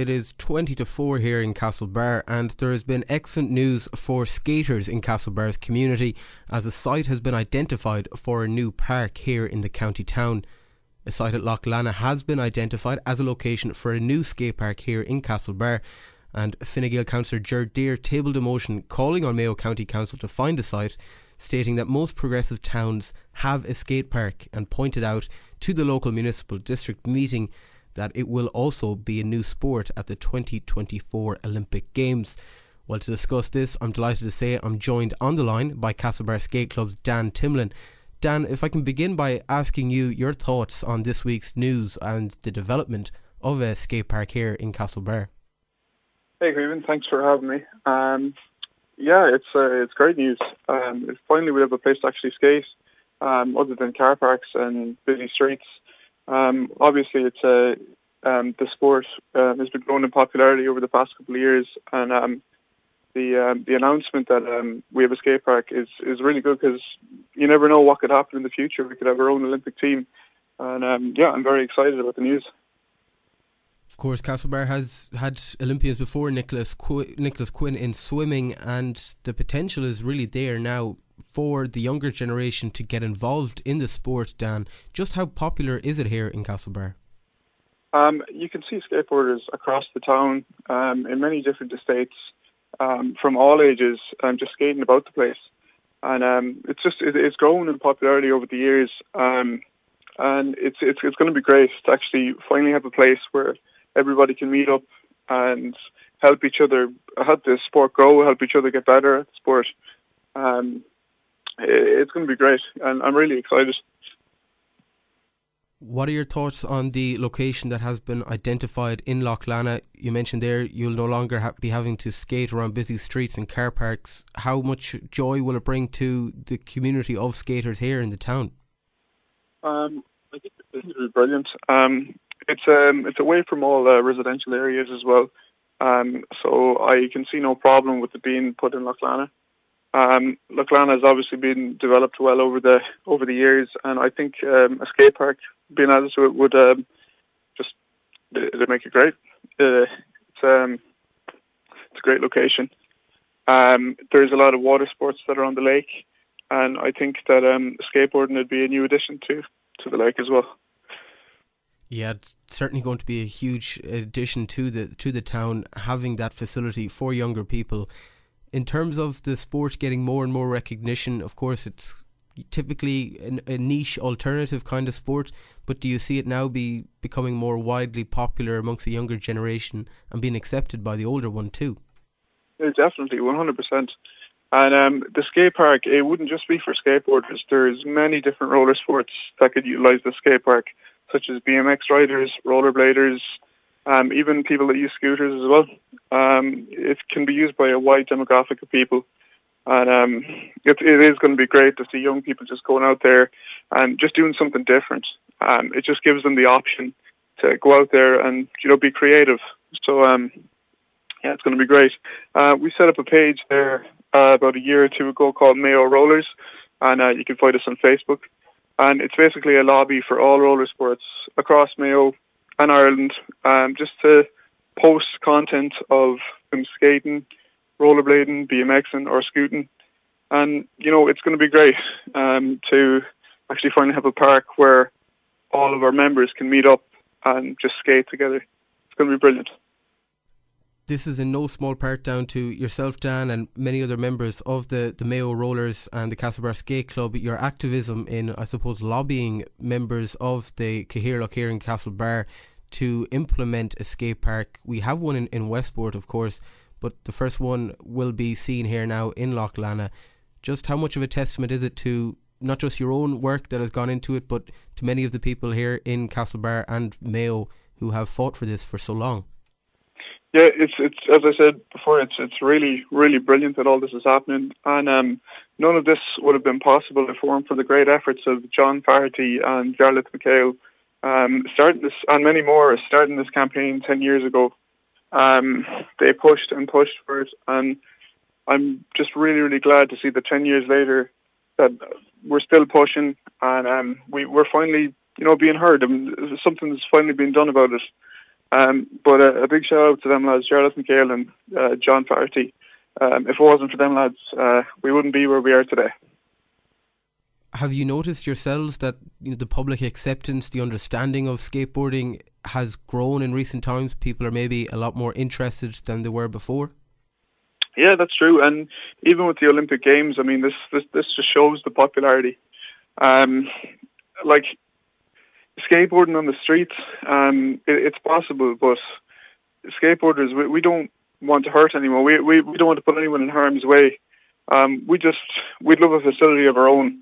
it is 20 to 4 here in Castlebar, and there has been excellent news for skaters in Castlebar's community as a site has been identified for a new park here in the county town. A site at Lough Lannagh has been identified as a location for a new skate park here in Castlebar, and Fine Gael Councillor Ger Deere tabled a motion calling on Mayo County Council to find a site, stating that most progressive towns have a skate park, and pointed out to the local municipal district meeting that it will also be a new sport at the 2024 Olympic Games. Well, to discuss this, I'm delighted to say I'm joined on the line by Castlebar Skate Club's Dan Timlin. Dan, if I can begin by asking you your thoughts on this week's news and the development of a skate park here in Castlebar. Hey, Graven, thanks for having me. Um, yeah, it's uh, it's great news. Um, finally, we have a place to actually skate, um, other than car parks and busy streets. Um, obviously, it's a um, the sport uh, has been growing in popularity over the past couple of years, and um, the um, the announcement that um, we have a skate park is is really good because you never know what could happen in the future. We could have our own Olympic team, and um, yeah, I'm very excited about the news. Of course, Castlebar has had Olympians before Nicholas Qu- Nicholas Quinn in swimming, and the potential is really there now for the younger generation to get involved in the sport, Dan, just how popular is it here in Castlebar? Um, you can see skateboarders across the town um, in many different estates um, from all ages um, just skating about the place. And um, it's just it, it's grown in popularity over the years, um, and it's it's it's going to be great to actually finally have a place where everybody can meet up and help each other, help the sport grow, help each other get better at the sport. Um, it's going to be great, and I'm really excited. What are your thoughts on the location that has been identified in Loch Lough Lannagh? You mentioned there you'll no longer ha- be having to skate around busy streets and car parks. How much joy will it bring to the community of skaters here in the town? Um, I think this is brilliant. Um, it's um, it's away from all uh, residential areas as well, um, so I can see no problem with it being put in Loch Lough Lannagh. Um, Lough Lannagh has obviously been developed well over the over the years, and I think um, a skate park being added to it would um, just it make it great. Uh, it's um, it's a great location. Um, there's a lot of water sports that are on the lake, and I think that um, skateboarding would be a new addition to to the lake as well. Yeah, it's certainly going to be a huge addition to the to the town having that facility for younger people in terms of the sport getting more and more recognition, of course, it's typically a, a niche alternative kind of sport. But do you see it now be becoming more widely popular amongst the younger generation and being accepted by the older one too? Yeah, definitely, one hundred percent. And um, the skate park, it wouldn't just be for skateboarders. There's many different roller sports that could utilise the skate park, such as BMX riders, rollerbladers, um, even people that use scooters as well. Um, it can be used by a wide demographic of people. And um, it, it is going to be great to see young people just going out there and just doing something different. Um, it just gives them the option to go out there and you know be creative. So um, yeah, it's going to be great. Uh, we set up a page there uh, about a year or two ago called Mayo Rollers, and uh, you can find us on Facebook. And it's basically a lobby for all roller sports across Mayo, and Ireland um, just to post content of them skating, rollerblading, BMXing or scooting. And, you know, it's going to be great um, to actually finally have a park where all of our members can meet up and just skate together. It's going to be brilliant. This is in no small part down to yourself, Dan, and many other members of the, the Mayo Rollers and the Castlebar Skate Club. Your activism in, I suppose, lobbying members of the Cathaoirleach here in Castlebar to implement a skate park. We have one in, in Westport, of course, but the first one will be seen here now in Lough Lannagh. Just how much of a testament is it to not just your own work that has gone into it, but to many of the people here in Castlebar and Mayo who have fought for this for so long? Yeah, it's it's as I said before, it's it's really really brilliant that all this is happening, and um, none of this would have been possible if it weren't for the great efforts of John Faherty and Jarlath McHale, um, starting this and many more starting this campaign 10 years ago. Um, they pushed and pushed for it and I'm just really, really glad to see that 10 years later that we're still pushing and um, we, we're finally, you know, being heard and something's finally being done about it. Um, but a, a, big shout out to them lads, Jarlath McHale and uh, John Faherty. Um, if it wasn't for them lads, uh, we wouldn't be where we are today. Have you noticed yourselves that you know, the public acceptance, the understanding of skateboarding has grown in recent times? People are maybe a lot more interested than they were before. Yeah, that's true. And even with the Olympic Games, I mean, this this, this just shows the popularity. Um, like skateboarding on the streets, um, it, it's possible, but skateboarders, we, we don't want to hurt anyone. We, we, we don't want to put anyone in harm's way. Um, we just, we'd love a facility of our own.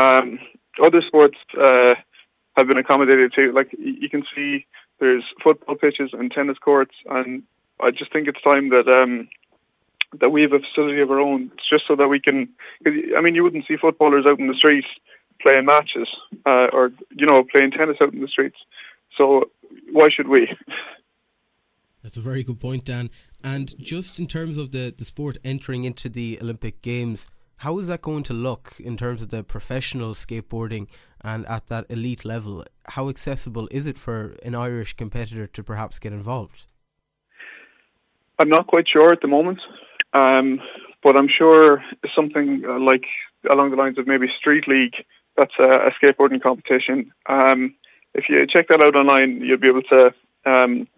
Um, other sports uh, have been accommodated too. Like you can see there's football pitches and tennis courts, and I just think it's time that um, that we have a facility of our own, just so that we can. I mean, you wouldn't see footballers out in the streets playing matches uh, or you know playing tennis out in the streets. So why should we? That's a very good point, Dan. And just in terms of the, the sport entering into the Olympic Games, how is that going to look in terms of the professional skateboarding and at that elite level? How accessible is it for an Irish competitor to perhaps get involved? I'm not quite sure at the moment, um, but I'm sure something uh, like along the lines of maybe Street League that's a, a skateboarding competition. Um, if you check that out online, you'll be able to um,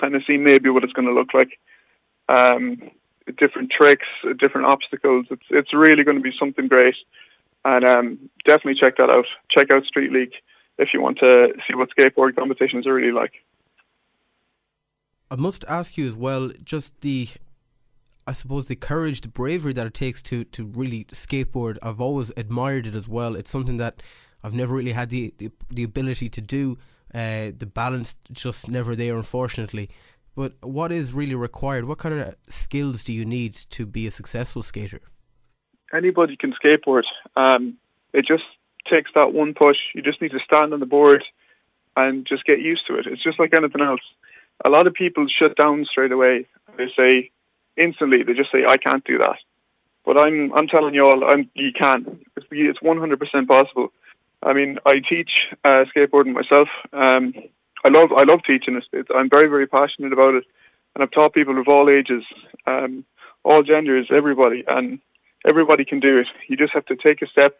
kind of see maybe what it's going to look like. Um, different tricks, different obstacles. It's it's really going to be something great, and um, definitely check that out. Check out Street League if you want to see what skateboard competitions are really like. I must ask you as well, just the I suppose the courage, the bravery that it takes to to really skateboard. I've always admired it as well. It's something that I've never really had the the, the ability to do. Uh, the balance just never there, unfortunately. But what is really required? What kind of skills do you need to be a successful skater? Anybody can skateboard. Um, it just takes that one push. You just need to stand on the board and just get used to it. It's just like anything else. A lot of people shut down straight away. They say, instantly they just say, I can't do that. But I'm I'm telling you all, I'm, you can. It's, it's 100% possible. I mean, I teach uh, skateboarding myself. Um, I love I love teaching it. It's, I'm very very passionate about it, and I've taught people of all ages, um, all genders, everybody, and everybody can do it. You just have to take a step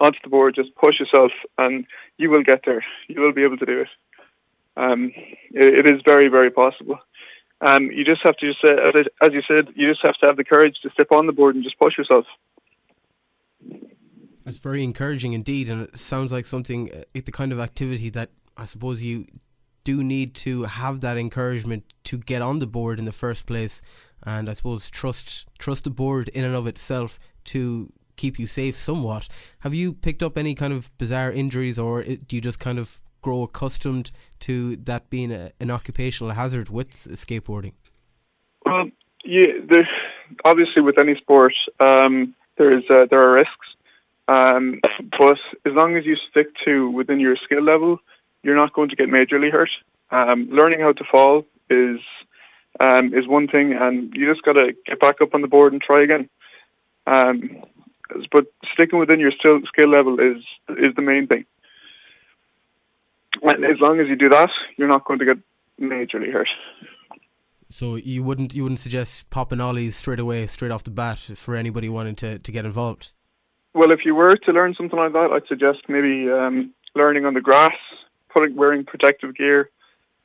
onto the board, just push yourself, and you will get there. You will be able to do it. Um, it, it is very very possible. Um, you just have to just, uh, as you said, you just have to have the courage to step on the board and just push yourself. That's very encouraging indeed, and it sounds like something, uh, the kind of activity that I suppose you do need to have that encouragement to get on the board in the first place, and I suppose trust trust the board in and of itself to keep you safe somewhat. Have you picked up any kind of bizarre injuries, or do you just kind of grow accustomed to that being a, an occupational hazard with skateboarding? Well, yeah, obviously with any sport, um, there is uh, there are risks, um, but as long as you stick to within your skill level, you're not going to get majorly hurt. Um, learning how to fall is um, is one thing, and you just got to get back up on the board and try again. Um, but sticking within your skill skill level is is the main thing. And as long as you do that, you're not going to get majorly hurt. So you wouldn't you wouldn't suggest popping ollies straight away, straight off the bat, for anybody wanting to, to get involved. Well, if you were to learn something like that, I'd suggest maybe um, learning on the grass, putting wearing protective gear.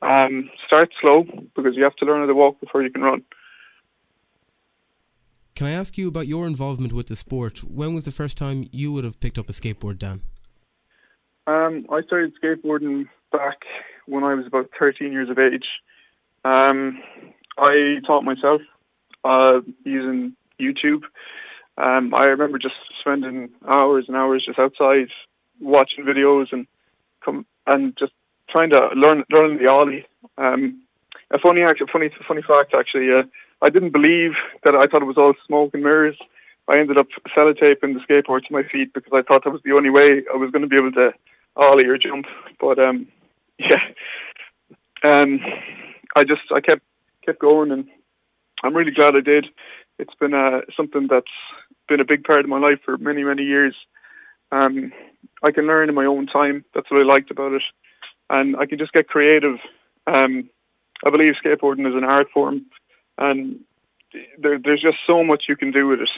Um, start slow because you have to learn how to walk before you can run. Can I ask you about your involvement with the sport? When was the first time you would have picked up a skateboard, Dan? Um, I started skateboarding back when I was about 13 years of age. Um, I taught myself uh, using YouTube. Um, I remember just spending hours and hours just outside watching videos and come and just trying to learn learn the ollie. Um, a funny actually, funny funny fact actually. Uh, I didn't believe that I thought it was all smoke and mirrors. I ended up sellotaping the skateboard to my feet because I thought that was the only way I was going to be able to ollie or jump. But um, yeah, um, I just I kept kept going, and I'm really glad I did. It's been uh, something that's been a big part of my life for many many years. Um, I can learn in my own time. That's what I liked about it, and I can just get creative. Um, I believe skateboarding is an art form, and there, there's just so much you can do with it.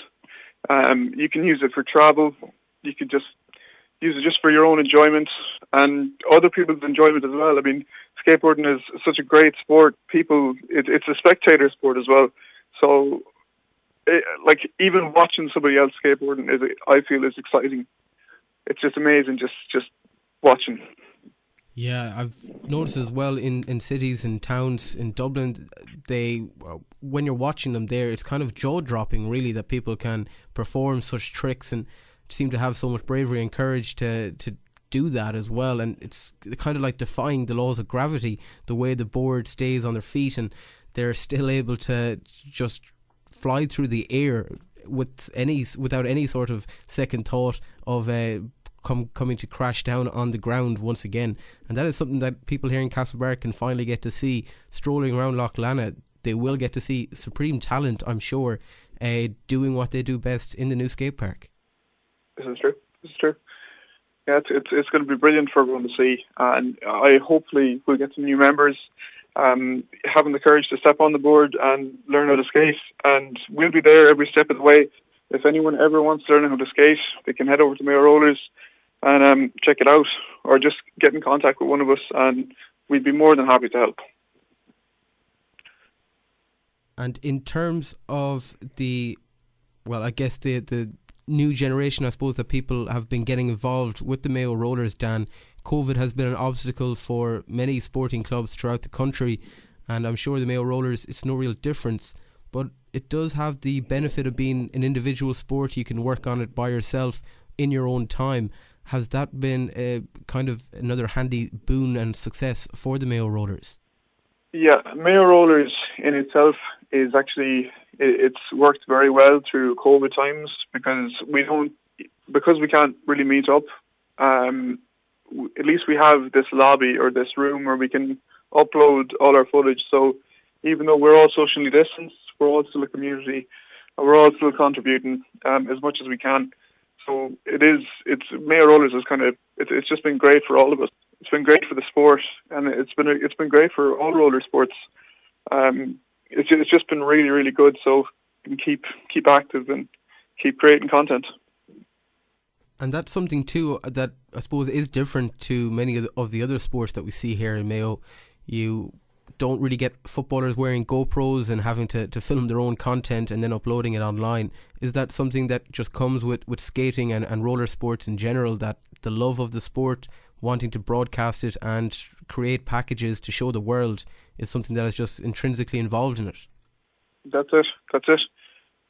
Um, you can use it for travel. You could just use it just for your own enjoyment and other people's enjoyment as well. I mean, skateboarding is such a great sport. People, it, it's a spectator sport as well. So, it, like even watching somebody else skateboarding is, I feel, is exciting. It's just amazing, just just watching. Yeah, I've noticed as well in, in cities and towns in Dublin, they when you're watching them there, it's kind of jaw dropping really that people can perform such tricks and seem to have so much bravery and courage to to do that as well. And it's kind of like defying the laws of gravity, the way the board stays on their feet and they're still able to just fly through the air with any without any sort of second thought of uh, come coming to crash down on the ground once again. And that is something that people here in Castlebar can finally get to see strolling around Lough Lannagh. They will get to see supreme talent, I'm sure, uh, doing what they do best in the new skate park. This is true. This is true. Yeah, it's it's, it's going to be brilliant for everyone to see, and I hopefully we'll get some new members. Um, having the courage to step on the board and learn how to skate, and we'll be there every step of the way. If anyone ever wants to learn how to skate, they can head over to Mayo Rollers and um, check it out, or just get in contact with one of us, and we'd be more than happy to help. And in terms of the, well, I guess the the new generation, I suppose that people have been getting involved with the Mayo Rollers. Dan, COVID has been an obstacle for many sporting clubs throughout the country, and I'm sure the Mayo Rollers it's no real difference. But it does have the benefit of being an individual sport. You can work on it by yourself in your own time. Has that been a kind of another handy boon and success for the Mayo Rollers? Yeah, Mayo Rollers in itself is actually it's worked very well through COVID times because we don't because we can't really meet up. Um, at least we have this lobby or this room where we can upload all our footage. So even though we're all socially distanced, we're all still a community, and we're all still contributing um, as much as we can. So it is. It's Mayo Rollers is kind of. It's it's just been great for all of us. It's been great for the sport, and it's been it's been great for all roller sports. Um, it's it's just been really really good. So keep keep active and keep creating content. And that's something too uh, that I suppose is different to many of the, of the other sports that we see here in Mayo. You don't really get footballers wearing GoPros and having to, to film their own content and then uploading it online. Is that something that just comes with, with skating and, and roller sports in general, that the love of the sport, wanting to broadcast it and create packages to show the world is something that is just intrinsically involved in it? That's it. That's it.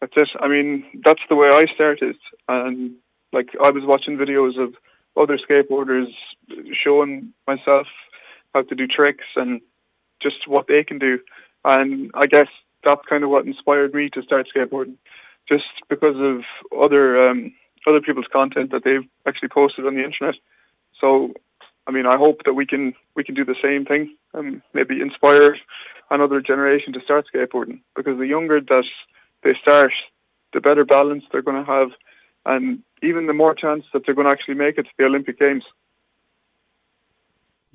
That's it. I mean, that's the way I started. And like I was watching videos of other skateboarders showing myself how to do tricks and just what they can do. And I guess that's kind of what inspired me to start skateboarding, just because of other um, other people's content that they've actually posted on the internet. So, I mean, I hope that we can we can do the same thing and maybe inspire another generation to start skateboarding. Because the younger that they start, the better balance they're going to have, and even the more chance that they're going to actually make it to the Olympic Games.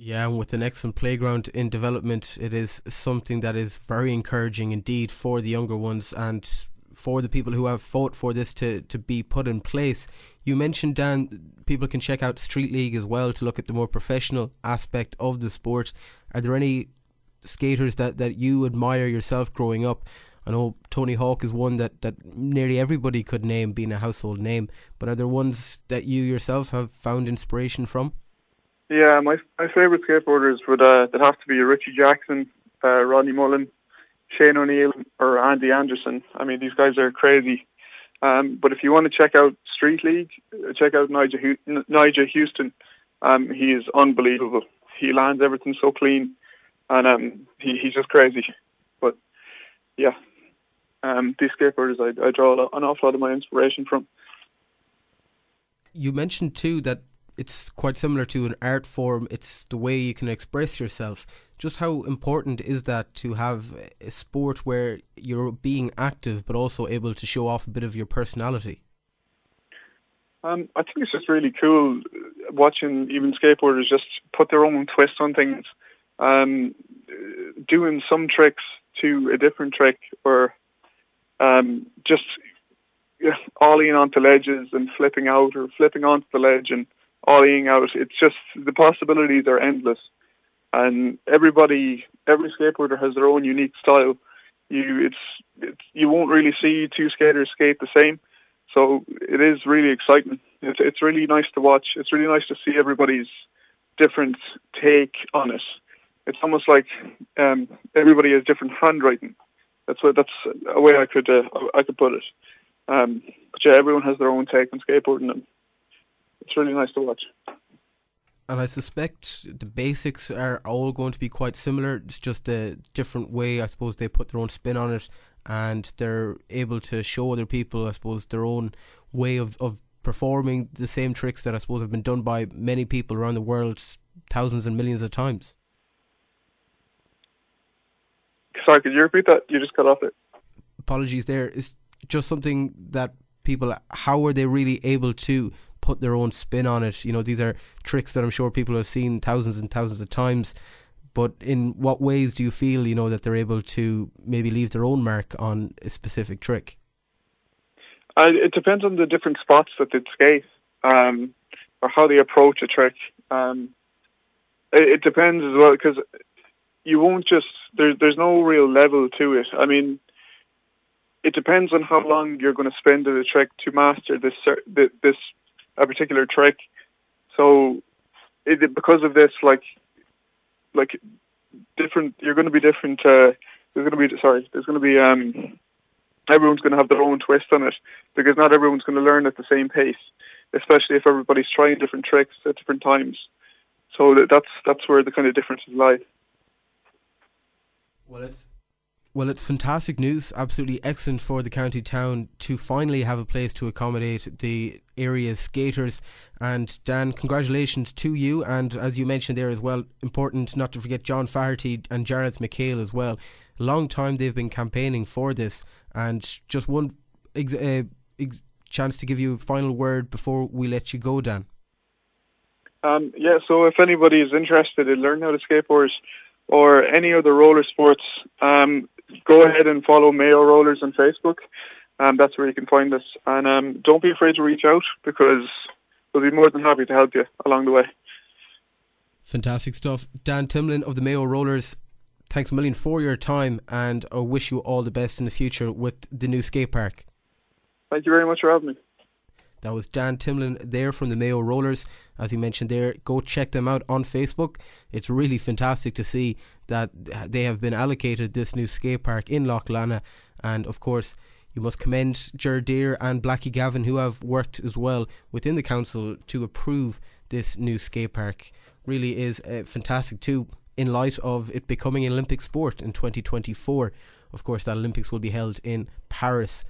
Yeah, and with an excellent playground in development, it is something that is very encouraging indeed for the younger ones and for the people who have fought for this to, to be put in place. You mentioned, Dan, people can check out Street League as well to look at the more professional aspect of the sport. Are there any skaters that, that you admire yourself growing up? I know Tony Hawk is one that, that nearly everybody could name being a household name, but are there ones that you yourself have found inspiration from? Yeah, my my favourite skateboarders would uh, that have to be Richie Jackson, uh, Rodney Mullen, Shane O'Neill, or Andy Anderson. I mean, these guys are crazy. Um, but if you want to check out Street League, uh, check out Nyjah, Nyjah Huston. Um, he is unbelievable. He lands everything so clean, and um, he, he's just crazy. But yeah, um, these skateboarders I, I draw an awful lot of my inspiration from. You mentioned too that it's quite similar to an art form. It's the way you can express yourself. Just how important is that to have a sport where you're being active but also able to show off a bit of your personality? Um, I think it's just really cool watching even skateboarders just put their own twist on things. Um, doing some tricks to a different trick or um, just ollieing onto ledges and flipping out or flipping onto the ledge and ollieing out. It's just the possibilities are endless, and everybody, every skateboarder has their own unique style. You, it's, it's you won't really see two skaters skate the same, so it is really exciting. It's it's really nice to watch. It's really nice to see everybody's different take on it. It's almost like um, everybody has different handwriting. That's what that's a way I could uh, I could put it. Um, but yeah, everyone has their own take on skateboarding, and it's really nice to watch. And I suspect the basics are all going to be quite similar. It's just a different way, I suppose. They put their own spin on it, and they're able to show other people, I suppose, their own way of, of performing the same tricks that I suppose have been done by many people around the world thousands and millions of times. Sorry, could you repeat that? You just cut off it. Apologies there. It's just something that people, how are they really able to put their own spin on it? You know, these are tricks that I'm sure people have seen thousands and thousands of times. But in what ways do you feel, you know, that they're able to maybe leave their own mark on a specific trick? Uh, it depends on the different spots that they skate um, or how they approach a trick. Um, it, it depends as well because you won't just there's there's no real level to it. I mean, it depends on how long you're going to spend at a trick to master this this a particular trick. So, it, because of this, like like different, you're going to be different. Uh, there's going to be sorry, there's going to be um, everyone's going to have their own twist on it because not everyone's going to learn at the same pace, especially if everybody's trying different tricks at different times. So that's that's where the kind of differences lie. Well, it's well, it's fantastic news. Absolutely excellent for the county town to finally have a place to accommodate the area's skaters. And Dan, congratulations to you. And as you mentioned there as well, important not to forget John Faherty and Jarlath McHale as well. Long time they've been campaigning for this. And just one ex- uh, ex- chance to give you a final word before we let you go, Dan. Um, yeah, so if anybody is interested in learning how to skateboard, or any other roller sports, um, go ahead and follow Mayo Rollers on Facebook. Um, that's where you can find us. And um, don't be afraid to reach out because we'll be more than happy to help you along the way. Fantastic stuff. Dan Timlin of the Mayo Rollers, thanks a million for your time and I wish you all the best in the future with the new skate park. Thank you very much for having me. That was Dan Timlin there from the Mayo Rollers. As you mentioned there, go check them out on Facebook. It's really fantastic to see that they have been allocated this new skate park in Lough Lannagh. And of course, you must commend Ger Deere and Blackie Gavin, who have worked as well within the council to approve this new skate park. Really is uh, fantastic too, in light of it becoming an Olympic sport in 2024. Of course, that Olympics will be held in Paris